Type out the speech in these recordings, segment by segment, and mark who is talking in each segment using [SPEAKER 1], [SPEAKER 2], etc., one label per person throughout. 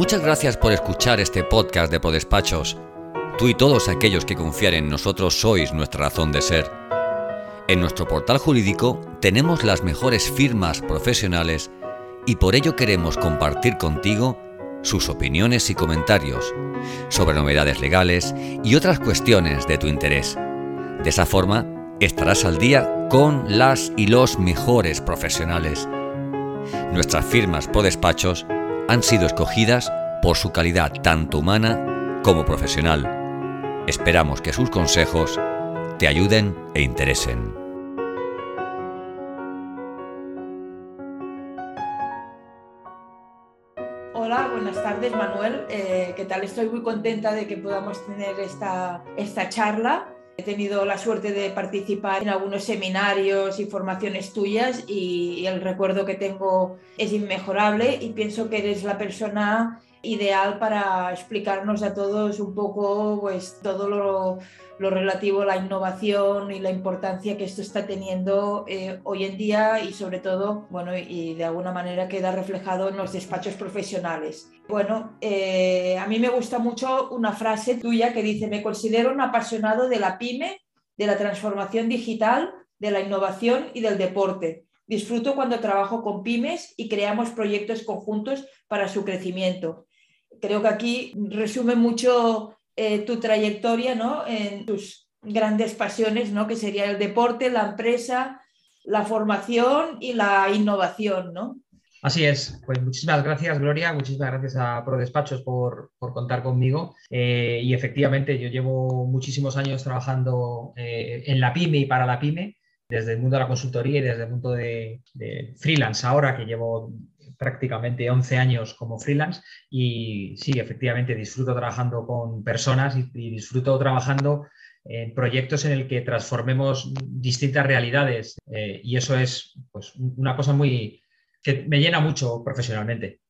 [SPEAKER 1] Muchas gracias por escuchar este podcast de Prodespachos. Tú y todos aquellos que confían en nosotros sois nuestra razón de ser. En nuestro portal jurídico tenemos las mejores firmas profesionales y por ello queremos compartir contigo sus opiniones y comentarios sobre novedades legales y otras cuestiones de tu interés. De esa forma, estarás al día con las y los mejores profesionales. Nuestras firmas por despachos han sido escogidas por su calidad tanto humana como profesional. Esperamos que sus consejos te ayuden e interesen.
[SPEAKER 2] Hola, buenas tardes Manuel. Eh, ¿Qué tal? Estoy muy contenta de que podamos tener esta, esta charla. He tenido la suerte de participar en algunos seminarios y formaciones tuyas y, el recuerdo que tengo es inmejorable y pienso que eres la persona ideal para explicarnos a todos un poco pues, todo lo, lo relativo a la innovación y la importancia que esto está teniendo eh, hoy en día y sobre todo, bueno, y de alguna manera queda reflejado en los despachos profesionales. Bueno, eh, a mí me gusta mucho una frase tuya que dice, me considero un apasionado de la pyme, de la transformación digital, de la innovación y del deporte. Disfruto cuando trabajo con pymes y creamos proyectos conjuntos para su crecimiento creo que aquí resume mucho eh, tu trayectoria ¿no? en tus grandes pasiones, ¿no? que sería el deporte, la empresa, la formación y la innovación. ¿no?
[SPEAKER 3] Así es, pues muchísimas gracias Gloria, muchísimas gracias a ProDespachos por, por contar conmigo eh, y efectivamente yo llevo muchísimos años trabajando eh, en la pyme y para la pyme, desde el mundo de la consultoría y desde el mundo de, de freelance ahora que llevo prácticamente 11 años como freelance y sí, efectivamente disfruto trabajando con personas y, disfruto trabajando en proyectos en el que transformemos distintas realidades eh, y eso es pues, una cosa muy que me llena mucho profesionalmente.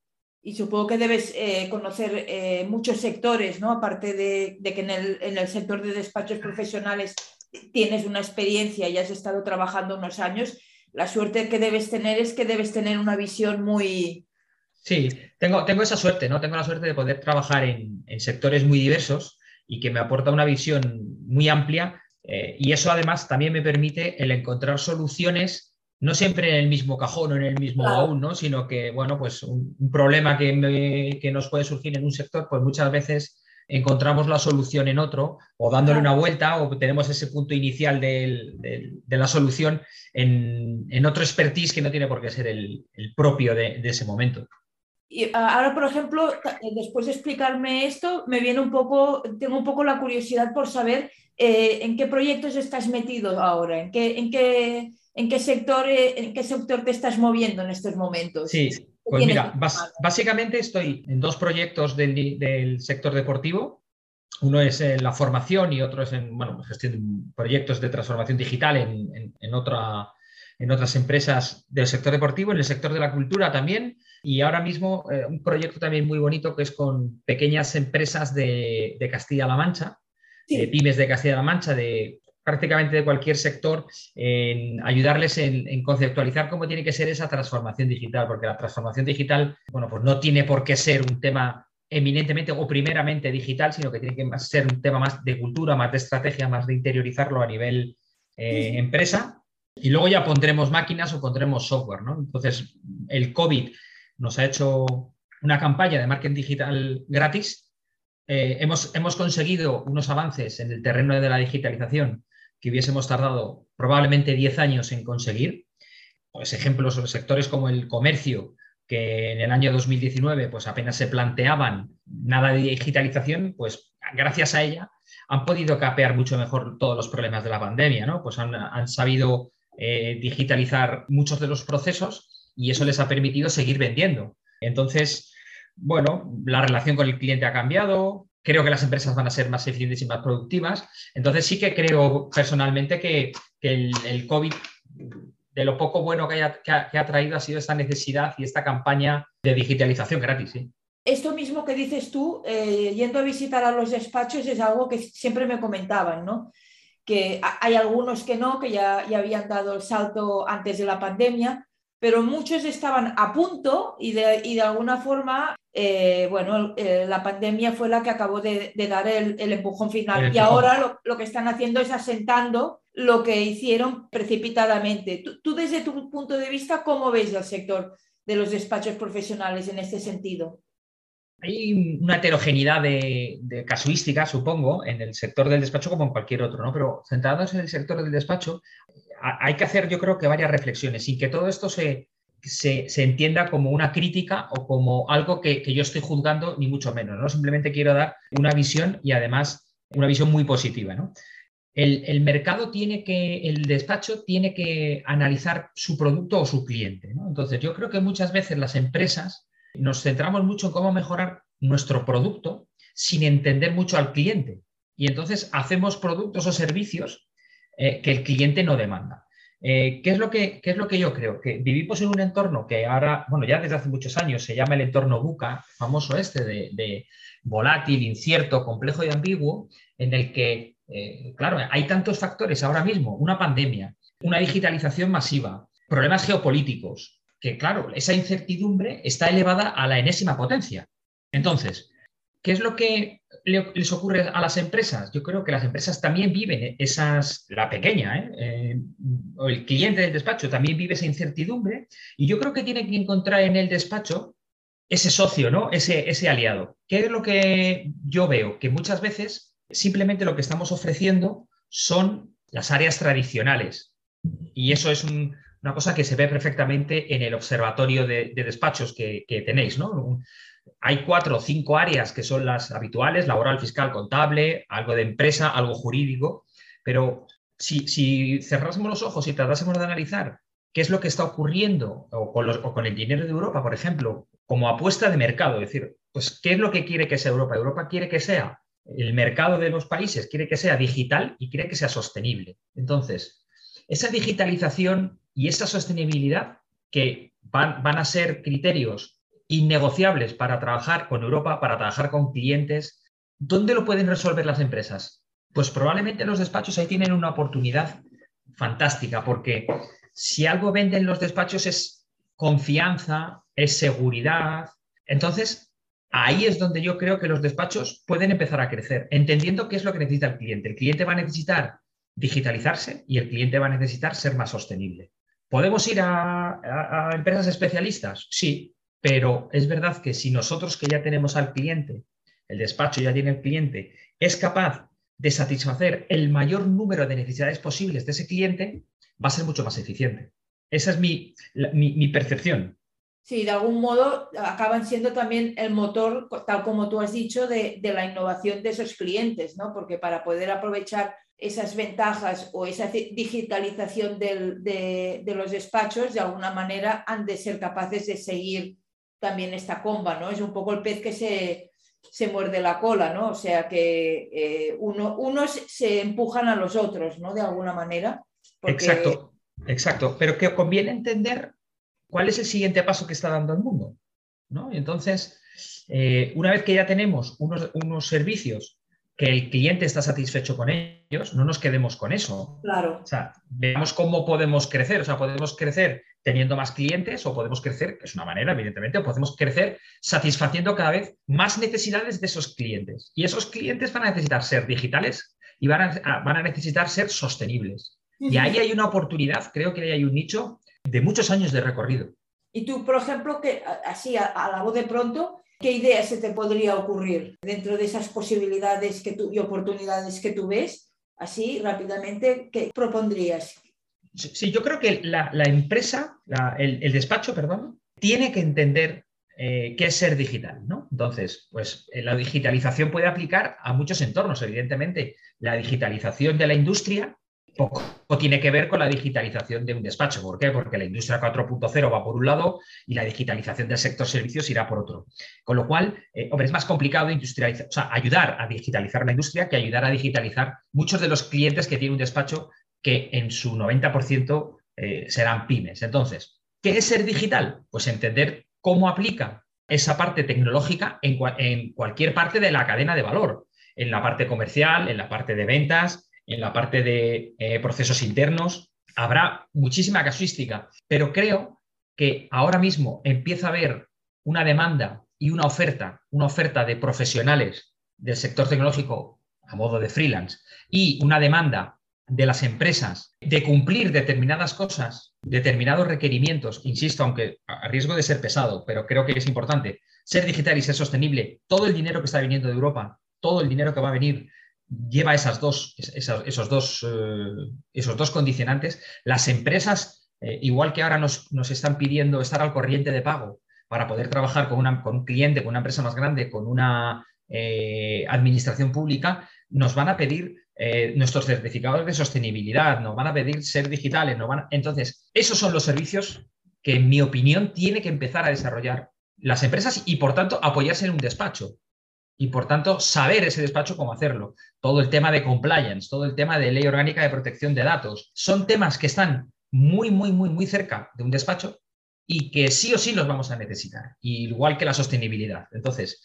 [SPEAKER 2] Y supongo que debes eh, conocer eh, muchos sectores, ¿no? Aparte de, que en el, en el, sector de despachos profesionales tienes una experiencia y has estado trabajando unos años, la suerte que debes tener es que debes tener una visión muy...
[SPEAKER 3] Sí, tengo, tengo esa suerte, ¿no? Tengo la suerte de poder trabajar en, sectores muy diversos y que me aporta una visión muy amplia eh, y eso además también me permite el encontrar soluciones no siempre en el mismo cajón o en el mismo baúl, ¿no? sino que, bueno, pues un, problema que, que, nos puede surgir en un sector, pues muchas veces encontramos la solución en otro o dándole una vuelta o tenemos ese punto inicial de la solución en, otro expertise que no tiene por qué ser el, propio de, ese momento.
[SPEAKER 2] Y ahora, por ejemplo, después de explicarme esto, me viene un poco, tengo un poco la curiosidad por saber eh, en qué proyectos estás metido ahora, en qué, en qué, en qué sector, eh, en qué sector te estás moviendo en estos momentos.
[SPEAKER 3] Sí, pues mira, básicamente estoy en dos proyectos del, sector deportivo. Uno es en la formación y otro es en bueno, gestión de proyectos de transformación digital en, otra, en otras empresas del sector deportivo, en el sector de la cultura también. Y ahora mismo eh, un proyecto también muy bonito que es con pequeñas empresas de, Castilla-La Mancha, eh, pymes de Castilla-La Mancha, de prácticamente de cualquier sector en ayudarles en, conceptualizar cómo tiene que ser esa transformación digital, porque la transformación digital, bueno, pues no tiene por qué ser un tema eminentemente o primeramente digital, sino que tiene que ser un tema más de cultura, más de estrategia, más de interiorizarlo a nivel eh, empresa. Y luego ya pondremos máquinas o pondremos software, ¿no? Entonces, el COVID nos ha hecho una campaña de marketing digital gratis. Eh, hemos, hemos conseguido unos avances en el terreno de la digitalización que hubiésemos tardado probablemente 10 años en conseguir. Pues ejemplos sobre sectores como el comercio, que en el año 2019 pues apenas se planteaban nada de digitalización, pues gracias a ella han podido capear mucho mejor todos los problemas de la pandemia, ¿no? Pues han, sabido eh, digitalizar muchos de los procesos y eso les ha permitido seguir vendiendo. Entonces, bueno, la relación con el cliente ha cambiado, creo que las empresas van a ser más eficientes y más productivas. Entonces sí que creo personalmente que, el, COVID, de lo poco bueno que, ha, traído, ha sido esta necesidad y esta campaña de digitalización gratis.
[SPEAKER 2] Esto mismo que dices tú, eh, yendo a visitar a los despachos, es algo que siempre me comentaban, ¿no? Que hay algunos que no, que ya, ya habían dado el salto antes de la pandemia, pero muchos estaban a punto y de, y de alguna forma, eh, bueno, eh, la pandemia fue la que acabó de, dar el, empujón final. Y ahora lo, que están haciendo es asentando lo que hicieron precipitadamente. Tú, desde tu punto de vista, ¿cómo ves el sector de los despachos profesionales en este sentido?
[SPEAKER 3] Hay una heterogeneidad de, de, casuística, supongo, en el sector del despacho como en cualquier otro, ¿no? Pero centrados en el sector del despacho, hay que hacer, yo creo que varias reflexiones, sin que todo esto se, se, entienda como una crítica o como algo que, yo estoy juzgando, ni mucho menos. ¿no? Simplemente quiero dar una visión y además una visión muy positiva. ¿no? El, mercado tiene que, el despacho tiene que analizar su producto o su cliente. Entonces, yo creo que muchas veces las empresas nos centramos mucho en cómo mejorar nuestro producto sin entender mucho al cliente. Y entonces hacemos productos o servicios eh, que el cliente no demanda. Eh, ¿qué, es lo que, es lo que yo creo? Que vivimos en un entorno que ahora, bueno, ya desde hace muchos años se llama el entorno buca, famoso este de, volátil, incierto, complejo y ambiguo, en el que, eh, claro, hay tantos factores ahora mismo, una pandemia, una digitalización masiva, problemas geopolíticos, que claro, esa incertidumbre está elevada a la enésima potencia. Entonces, ¿qué es lo que les ocurre a las empresas? Yo creo que las empresas también viven esas, la pequeña, ¿eh? Eh, o el cliente del despacho también vive esa incertidumbre y yo creo que tiene que encontrar en el despacho ese socio, ¿no? Ese, ese aliado. ¿Qué es lo que yo veo? Que muchas veces simplemente lo que estamos ofreciendo son las áreas tradicionales y eso es una cosa que se ve perfectamente en el observatorio de, despachos que, que tenéis, ¿no? Hay cuatro o cinco áreas que son las habituales, laboral, fiscal, contable, algo de empresa, algo jurídico, pero si, cerrásemos los ojos y tratásemos de analizar qué es lo que está ocurriendo o con, el dinero de Europa, por ejemplo, como apuesta de mercado, es decir, pues qué es lo que quiere que sea Europa. Europa quiere que sea, el mercado de los países quiere que sea digital y quiere que sea sostenible. Entonces, esa digitalización y esa sostenibilidad que van a ser criterios innegociables para trabajar con Europa, para trabajar con clientes. ¿Dónde lo pueden resolver las empresas? Pues probablemente los despachos ahí tienen una oportunidad fantástica, porque si algo venden los despachos es confianza, es seguridad. Entonces, ahí es donde yo creo que los despachos pueden empezar a crecer, entendiendo qué es lo que necesita el cliente. El cliente va a necesitar digitalizarse y el cliente va a necesitar ser más sostenible. ¿Podemos ir a, a empresas especialistas? Sí, pero es verdad que si nosotros que ya tenemos al cliente, el despacho ya tiene el cliente, es capaz de satisfacer el mayor número de necesidades posibles de ese cliente, va a ser mucho más eficiente. Esa es mi, mi, percepción.
[SPEAKER 2] Sí, de algún modo acaban siendo también el motor, tal como tú has dicho, de, la innovación de esos clientes, ¿no? Porque para poder aprovechar esas ventajas o esa digitalización de, de, los despachos, de alguna manera han de ser capaces de seguir también esta comba, ¿no? Es un poco el pez que se, se muerde la cola, ¿no? O sea que eh, uno, unos se empujan a los otros, ¿no? De alguna manera.
[SPEAKER 3] Exacto, exacto. Pero que conviene entender cuál es el siguiente paso que está dando el mundo, ¿no? Y entonces, eh, una vez que ya tenemos unos, unos servicios que el cliente está satisfecho con ellos, no nos quedemos con eso.
[SPEAKER 2] Claro.
[SPEAKER 3] O sea, veamos cómo podemos crecer. O sea, podemos crecer teniendo más clientes o podemos crecer, que es una manera, evidentemente, o podemos crecer satisfaciendo cada vez más necesidades de esos clientes. Y esos clientes van a necesitar ser digitales y van a, van a necesitar ser sostenibles. Y ahí hay una oportunidad, creo que ahí hay un nicho de muchos años de recorrido.
[SPEAKER 2] Y tú, por ejemplo, que así a, a la voz de pronto, ¿Qué idea se te podría ocurrir dentro de esas posibilidades que tú, y oportunidades que tú ves? Así, rápidamente, ¿qué propondrías?
[SPEAKER 3] Sí, yo creo que la, empresa, el, despacho, perdón, tiene que entender eh, qué es ser digital, ¿no? Entonces, pues eh, la digitalización puede aplicar a muchos entornos, evidentemente. La digitalización de la industria poco tiene que ver con la digitalización de un despacho. ¿Por qué? Porque la industria 4.0 va por un lado y la digitalización del sector servicios irá por otro. Con lo cual, eh, hombre, es más complicado industrializar, o sea, ayudar a digitalizar la industria que ayudar a digitalizar muchos de los clientes que tiene un despacho que en su 90% eh, serán pymes. Entonces, ¿qué es ser digital? Pues entender cómo aplica esa parte tecnológica en, en cualquier parte de la cadena de valor, en la parte comercial, en la parte de ventas, en la parte de eh, procesos internos. Habrá muchísima casuística, pero creo que ahora mismo empieza a haber una demanda y una oferta, una oferta de profesionales del sector tecnológico a modo de freelance y una demanda de las empresas de cumplir determinadas cosas, determinados requerimientos, insisto, aunque a riesgo de ser pesado, pero creo que es importante, ser digital y ser sostenible, todo el dinero que está viniendo de Europa, todo el dinero que va a venir lleva esas dos, esos, dos, eh, esos dos condicionantes. Las empresas, eh, igual que ahora nos, nos, están pidiendo estar al corriente de pago para poder trabajar con, una, con un cliente, con una empresa más grande, con una eh, administración pública, nos van a pedir nuestros certificados de sostenibilidad, nos van a pedir ser digitales, van entonces, esos son los servicios que, en mi opinión, tiene que empezar a desarrollar las empresas y, por tanto, apoyarse en un despacho y por tanto saber ese despacho cómo hacerlo. Todo el tema de compliance, todo el tema de ley orgánica de protección de datos, son temas que están muy, muy, muy, muy cerca de un despacho y que sí o sí los vamos a necesitar, igual que la sostenibilidad. Entonces,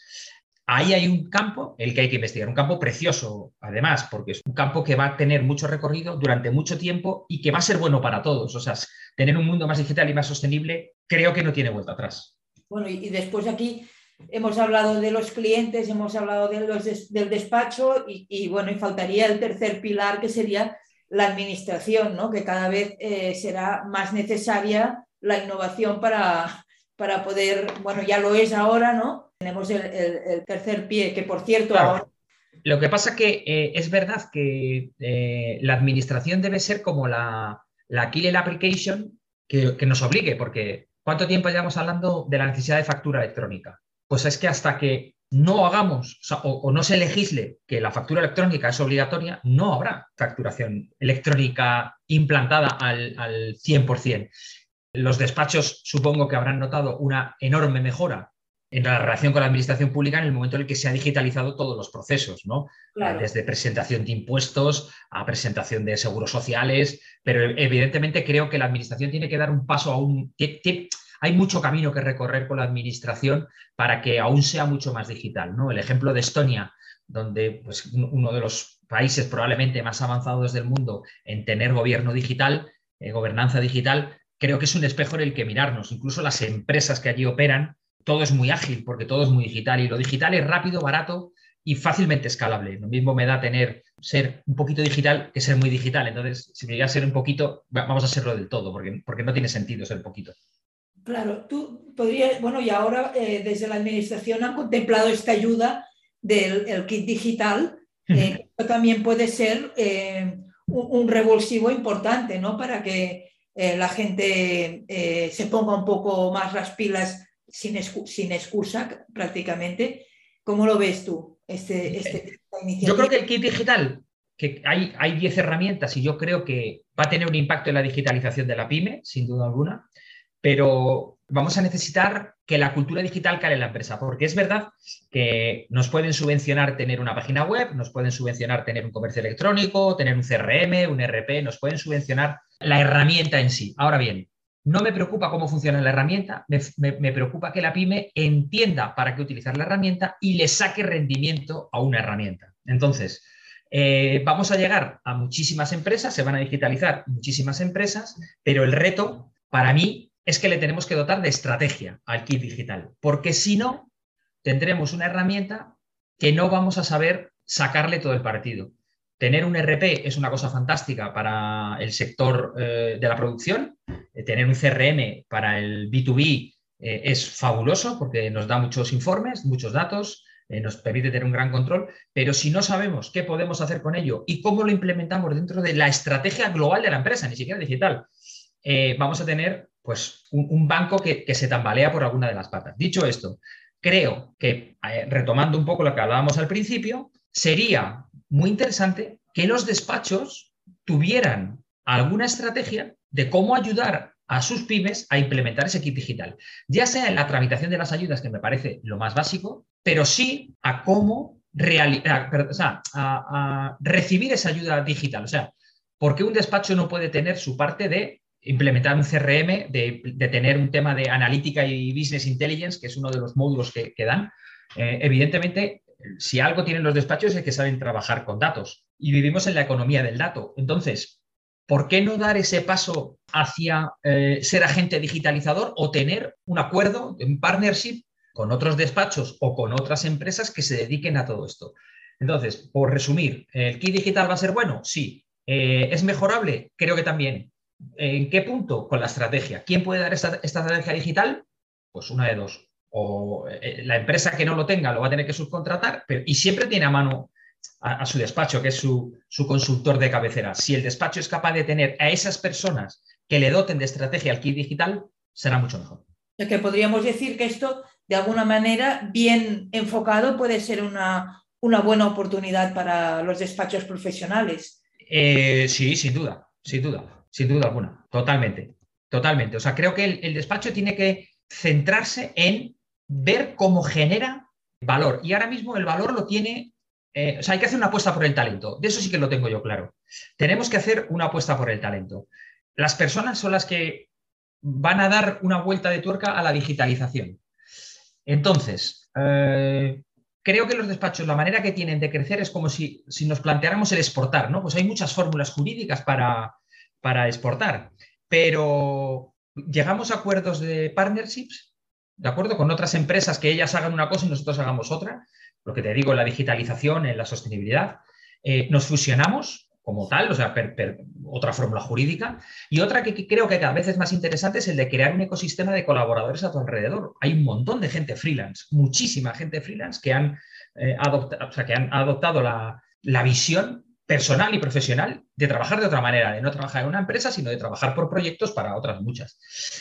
[SPEAKER 3] ahí hay un campo el que hay que investigar, un campo precioso, además, porque es un campo que va a tener mucho recorrido durante mucho tiempo y que va a ser bueno para todos. O sea, tener un mundo más digital y más sostenible creo que no tiene vuelta atrás.
[SPEAKER 2] Bueno, y después aquí hemos hablado de los clientes, hemos hablado de los del despacho y, bueno, y faltaría el tercer pilar que sería la administración, ¿no? que cada vez eh, será más necesaria la innovación para, para poder, bueno, ya lo es ahora, ¿no? Tenemos el, tercer pie, que por cierto ahora...
[SPEAKER 3] Lo que pasa que eh, es verdad que eh, la administración debe ser como la, la Killer Application que, que nos obligue, porque ¿cuánto tiempo llevamos hablando de la necesidad de factura electrónica? Pues es que hasta que no hagamos o, no se legisle que la factura electrónica es obligatoria, no habrá facturación electrónica implantada al, al 100%. Los despachos supongo que habrán notado una enorme mejora en la relación con la administración pública en el momento en el que se han digitalizado todos los procesos, ¿no? Desde presentación de impuestos a presentación de seguros sociales, pero evidentemente creo que la administración tiene que dar un paso aún, hay mucho camino que recorrer con la administración para que aún sea mucho más digital. ¿no? El ejemplo de Estonia, donde pues, uno de los países probablemente más avanzados del mundo en tener gobierno digital, eh, gobernanza digital, creo que es un espejo en el que mirarnos. Incluso las empresas que allí operan, todo es muy ágil porque todo es muy digital y lo digital es rápido, barato y fácilmente escalable. Lo mismo me da tener ser un poquito digital que ser muy digital. Entonces, si me llega a ser un poquito, vamos a serlo del todo, porque, porque no tiene sentido ser poquito.
[SPEAKER 2] Claro, tú podrías, bueno, y ahora eh, desde la administración han contemplado esta ayuda del kit digital, eh, también puede ser eh, un, revulsivo importante, ¿no? Para que la gente se ponga un poco más las pilas sin, sin excusa prácticamente. ¿Cómo lo ves tú, este, este
[SPEAKER 3] Yo creo que el kit digital, que hay, hay 10 herramientas y yo creo que va a tener un impacto en la digitalización de la pyme, sin duda alguna pero vamos a necesitar que la cultura digital cale en la empresa, porque es verdad que nos pueden subvencionar tener una página web, nos pueden subvencionar tener un comercio electrónico, tener un CRM, un RP, nos pueden subvencionar la herramienta en sí. Ahora bien, no me preocupa cómo funciona la herramienta, me, preocupa que la pyme entienda para qué utilizar la herramienta y le saque rendimiento a una herramienta. Entonces, eh, vamos a llegar a muchísimas empresas, se van a digitalizar muchísimas empresas, pero el reto para mí es que le tenemos que dotar de estrategia al kit digital, porque si no, tendremos una herramienta que no vamos a saber sacarle todo el partido. Tener un RP es una cosa fantástica para el sector eh, de la producción, eh, tener un CRM para el B2B eh, es fabuloso porque nos da muchos informes, muchos datos, nos permite tener un gran control, pero si no sabemos qué podemos hacer con ello y cómo lo implementamos dentro de la estrategia global de la empresa, ni siquiera digital, vamos a tener pues un, banco que, se tambalea por alguna de las patas. Dicho esto, creo que, eh, retomando un poco lo que hablábamos al principio, sería muy interesante que los despachos tuvieran alguna estrategia de cómo ayudar a sus pymes a implementar ese kit digital, ya sea en la tramitación de las ayudas, que me parece lo más básico, pero sí a cómo recibir esa ayuda digital. O sea, ¿por qué un despacho no puede tener su parte de implementar un CRM, de, tener un tema de analítica y business intelligence, que es uno de los módulos que, dan. Eh, evidentemente, si algo tienen los despachos es que saben trabajar con datos y vivimos en la economía del dato. Entonces, ¿por qué no dar ese paso hacia eh, ser agente digitalizador o tener un acuerdo, un partnership con otros despachos o con otras empresas que se dediquen a todo esto? Entonces, por resumir, ¿el kit digital va a ser bueno? Sí. Eh, ¿Es mejorable? Creo que también. ¿En qué punto? Con la estrategia. ¿Quién puede dar esta, estrategia digital? Pues una de dos. O eh, la empresa que no lo tenga lo va a tener que subcontratar, y siempre tiene a mano a, su despacho, que es su, consultor de cabecera. Si el despacho es capaz de tener a esas personas que le doten de estrategia al kit digital, será mucho mejor.
[SPEAKER 2] Es que podríamos decir que esto, de alguna manera, bien enfocado, puede ser una, una buena oportunidad para los despachos profesionales.
[SPEAKER 3] Eh, sí, sin duda, sin duda, sin duda alguna, totalmente, totalmente. O sea, creo que el despacho tiene que centrarse en ver cómo genera valor. Y ahora mismo el valor lo tiene eh, o sea, hay que hacer una apuesta por el talento. De eso sí que lo tengo yo claro. Tenemos que hacer una apuesta por el talento. Las personas son las que van a dar una vuelta de tuerca a la digitalización. Entonces, eh, creo que los despachos, la manera que tienen de crecer es como si, nos planteáramos el exportar, ¿no? Pues hay muchas fórmulas jurídicas para, para exportar, pero llegamos a acuerdos de partnerships, ¿de acuerdo? Con otras empresas que ellas hagan una cosa y nosotros hagamos otra lo que te digo, en la digitalización, en la sostenibilidad, eh, nos fusionamos como tal, o sea, otra fórmula jurídica, y otra que, creo que cada vez es más interesante es el de crear un ecosistema de colaboradores a tu alrededor. Hay un montón de gente freelance, muchísima gente freelance que han, eh, que han adoptado la, la visión personal y profesional de trabajar de otra manera, de no trabajar en una empresa, sino de trabajar por proyectos para otras muchas.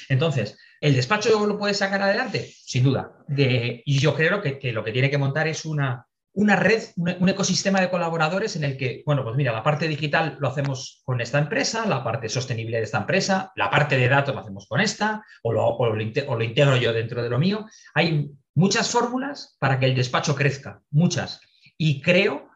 [SPEAKER 3] Entonces, ¿el despacho lo puede sacar adelante? Sin duda. y yo creo que, lo que tiene que montar es una, una red, un, ecosistema de colaboradores en el que, bueno, pues mira, la parte digital lo hacemos con esta empresa, la parte sostenible de esta empresa, la parte de datos lo hacemos con esta, o lo, o lo integro yo dentro de lo mío. Hay muchas fórmulas para que el despacho crezca, muchas. Y creo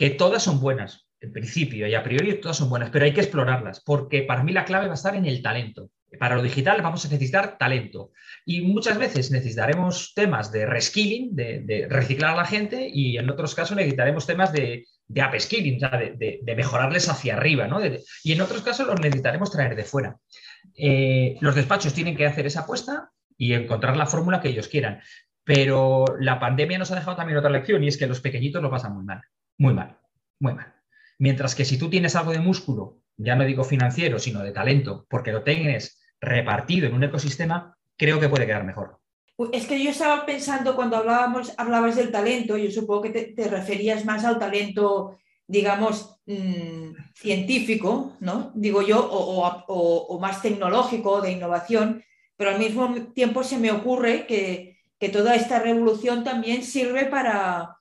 [SPEAKER 3] que todas son buenas, en principio y a priori todas son buenas, pero hay que explorarlas, porque para mí la clave va a estar en el talento. Para lo digital vamos a necesitar talento y muchas veces necesitaremos temas de reskilling, de, reciclar a la gente y en otros casos necesitaremos temas de, de upskilling, de, mejorarles hacia arriba, ¿no? y en otros casos los necesitaremos traer de fuera. Eh, los despachos tienen que hacer esa apuesta y encontrar la fórmula que ellos quieran. Pero la pandemia nos ha dejado también otra lección y es que los pequeñitos lo pasan muy mal. Muy mal, muy mal. Mientras que si tú tienes algo de músculo, ya no digo financiero, sino de talento, porque lo tienes repartido en un ecosistema, creo que puede quedar mejor.
[SPEAKER 2] Es que yo estaba pensando cuando hablábamos, hablabas del talento, yo supongo que te, referías más al talento, digamos, mm, científico, ¿no? Digo yo, o, o, más tecnológico, de innovación, pero al mismo tiempo se me ocurre que, que toda esta revolución también sirve para,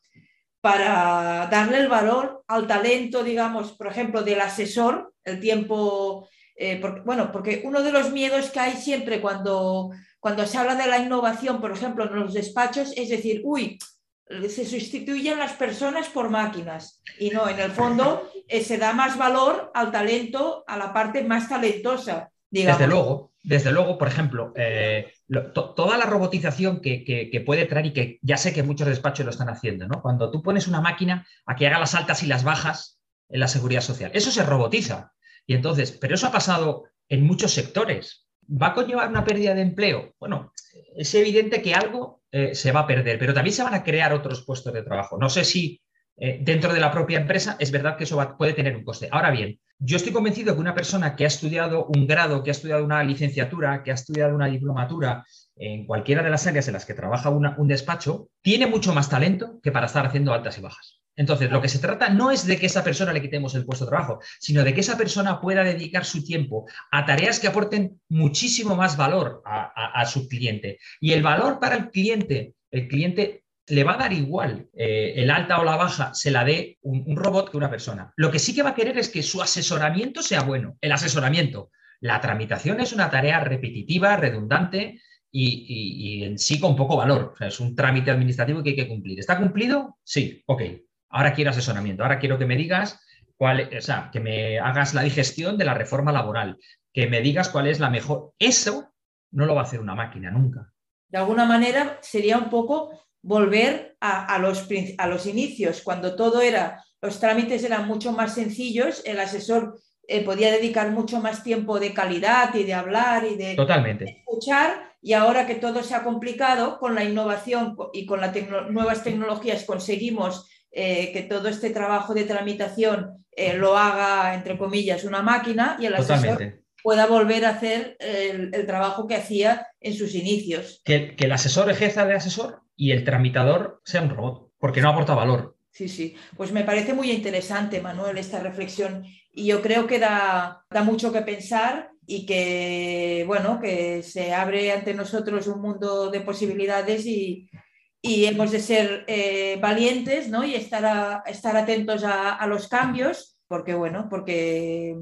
[SPEAKER 2] para darle el valor al talento, digamos, por ejemplo, del asesor, el tiempo, eh, bueno, porque uno de los miedos que hay siempre cuando, cuando se habla de la innovación, por ejemplo, en los despachos, es decir, uy, se sustituyen las personas por máquinas. Y no, en el fondo eh, se da más valor al talento, a la parte más talentosa.
[SPEAKER 3] Desde luego, desde luego, por ejemplo, eh, toda la robotización que, puede traer y que ya sé que muchos despachos lo están haciendo, ¿no? Cuando tú pones una máquina a que haga las altas y las bajas en la seguridad social, eso se robotiza. Y entonces, pero eso ha pasado en muchos sectores. ¿Va a conllevar una pérdida de empleo? Bueno, es evidente que algo eh, se va a perder, pero también se van a crear otros puestos de trabajo. No sé si eh, dentro de la propia empresa es verdad que eso puede tener un coste. Ahora bien, yo estoy convencido que una persona que ha estudiado un grado, que ha estudiado una licenciatura, que ha estudiado una diplomatura en cualquiera de las áreas en las que trabaja un despacho, tiene mucho más talento que para estar haciendo altas y bajas. Entonces, lo que se trata no es de que esa persona le quitemos el puesto de trabajo, sino de que esa persona pueda dedicar su tiempo a tareas que aporten muchísimo más valor a su cliente. Y el valor para el cliente, el cliente le va a dar igual eh, el alta o la baja, se la dé un, robot que una persona. Lo que sí que va a querer es que su asesoramiento sea bueno. El asesoramiento. La tramitación es una tarea repetitiva, redundante y, en sí con poco valor. es un trámite administrativo que hay que cumplir. ¿Está cumplido? Sí, ok. Ahora quiero asesoramiento. Ahora quiero que me digas cuál, o sea, que me hagas la digestión de la reforma laboral, que me digas cuál es la mejor. Eso no lo va a hacer una máquina nunca.
[SPEAKER 2] De alguna manera sería un poco volver a, los, a los inicios, cuando todo era, los trámites eran mucho más sencillos, el asesor eh, podía dedicar mucho más tiempo de calidad y de hablar y de, escuchar. Y ahora que todo se ha complicado, con la innovación y con las nuevas tecnologías conseguimos eh, que todo este trabajo de tramitación eh, lo haga, entre comillas, una máquina y el asesor pueda volver a hacer el, trabajo que hacía en sus inicios.
[SPEAKER 3] Que, que el asesor ejerza de asesor y el tramitador sea un robot, porque no aporta valor.
[SPEAKER 2] Sí, sí. Pues me parece muy interesante, Manuel, esta reflexión y yo creo que da, da mucho que pensar y que, bueno, que se abre ante nosotros un mundo de posibilidades y, y hemos de ser eh, valientes ¿no? y estar, estar atentos a, a, los cambios, porque, bueno, porque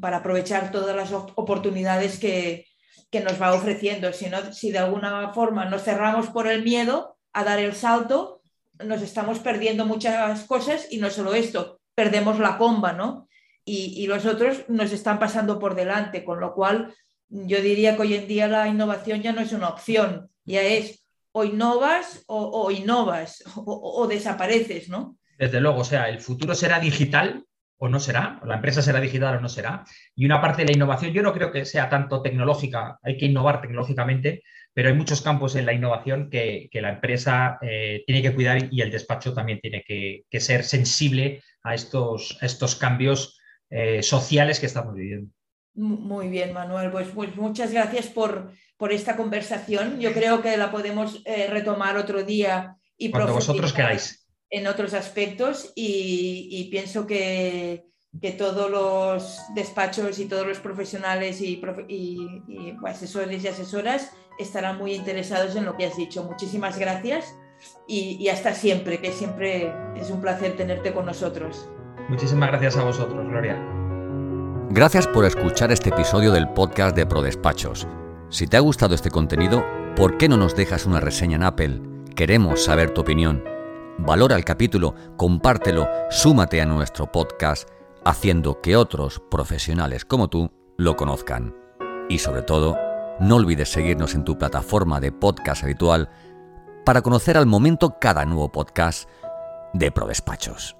[SPEAKER 2] para aprovechar todas las oportunidades que, que nos va ofreciendo. Si, no, si de alguna forma nos cerramos por el miedo a dar el salto, nos estamos perdiendo muchas cosas y no solo esto, perdemos la comba, ¿no? Y, los otros nos están pasando por delante, con lo cual yo diría que hoy en día la innovación ya no es una opción, ya es o innovas o, innovas o, desapareces, ¿no?
[SPEAKER 3] Desde luego, o sea, el futuro será digital o no será, la empresa será digital o no será. Y una parte de la innovación, yo no creo que sea tanto tecnológica, hay que innovar tecnológicamente, pero hay muchos campos en la innovación que, la empresa eh, tiene que cuidar y el despacho también tiene que, ser sensible a estos, estos cambios eh, sociales que estamos viviendo.
[SPEAKER 2] Muy bien, Manuel. Pues, pues muchas gracias por, por, esta conversación. Yo creo que la podemos eh, retomar otro día y
[SPEAKER 3] Cuando vosotros queráis.
[SPEAKER 2] En otros aspectos y pienso que, que todos los despachos y todos los profesionales y, asesores y asesoras estarán muy interesados en lo que has dicho. Muchísimas gracias y, hasta siempre, que siempre es un placer tenerte con nosotros.
[SPEAKER 3] Muchísimas gracias a vosotros, Gloria.
[SPEAKER 1] Gracias por escuchar este episodio del podcast de ProDespachos. Si te ha gustado este contenido, ¿por qué no nos dejas una reseña en Apple? Queremos saber tu opinión. Valora el capítulo, compártelo, súmate a nuestro podcast haciendo que otros profesionales como tú lo conozcan. Y sobre todo, no olvides seguirnos en tu plataforma de podcast habitual para conocer al momento cada nuevo podcast de ProDespachos.